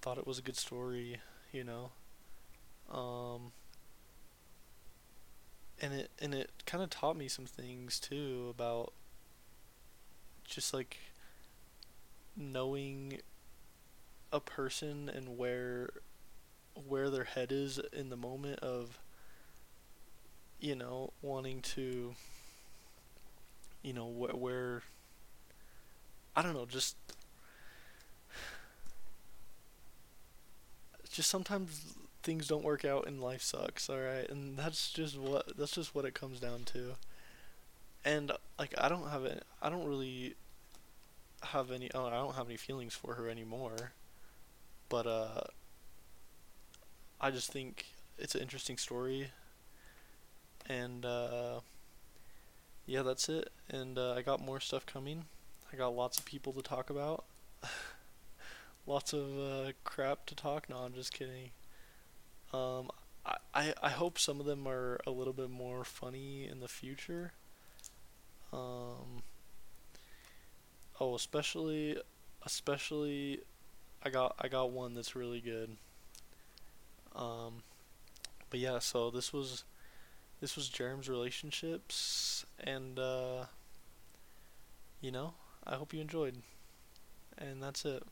thought it was a good story, you know. Um and it and it kind of taught me some things too about just like knowing a person and where where their head is in the moment of you know wanting to you know wh- where I don't know just just sometimes things don't work out and life sucks all right and that's just what that's just what it comes down to and like I don't have it I don't really have any oh, I don't have any feelings for her anymore but uh, I just think it's an interesting story, and uh, yeah, that's it. And uh, I got more stuff coming. I got lots of people to talk about. *laughs* lots of uh, crap to talk. No, I'm just kidding. Um, I, I I hope some of them are a little bit more funny in the future. Um, oh, especially, especially, I got I got one that's really good. Um, but yeah, so this was this was Jerem's relationships, and uh, you know, I hope you enjoyed. And that's it.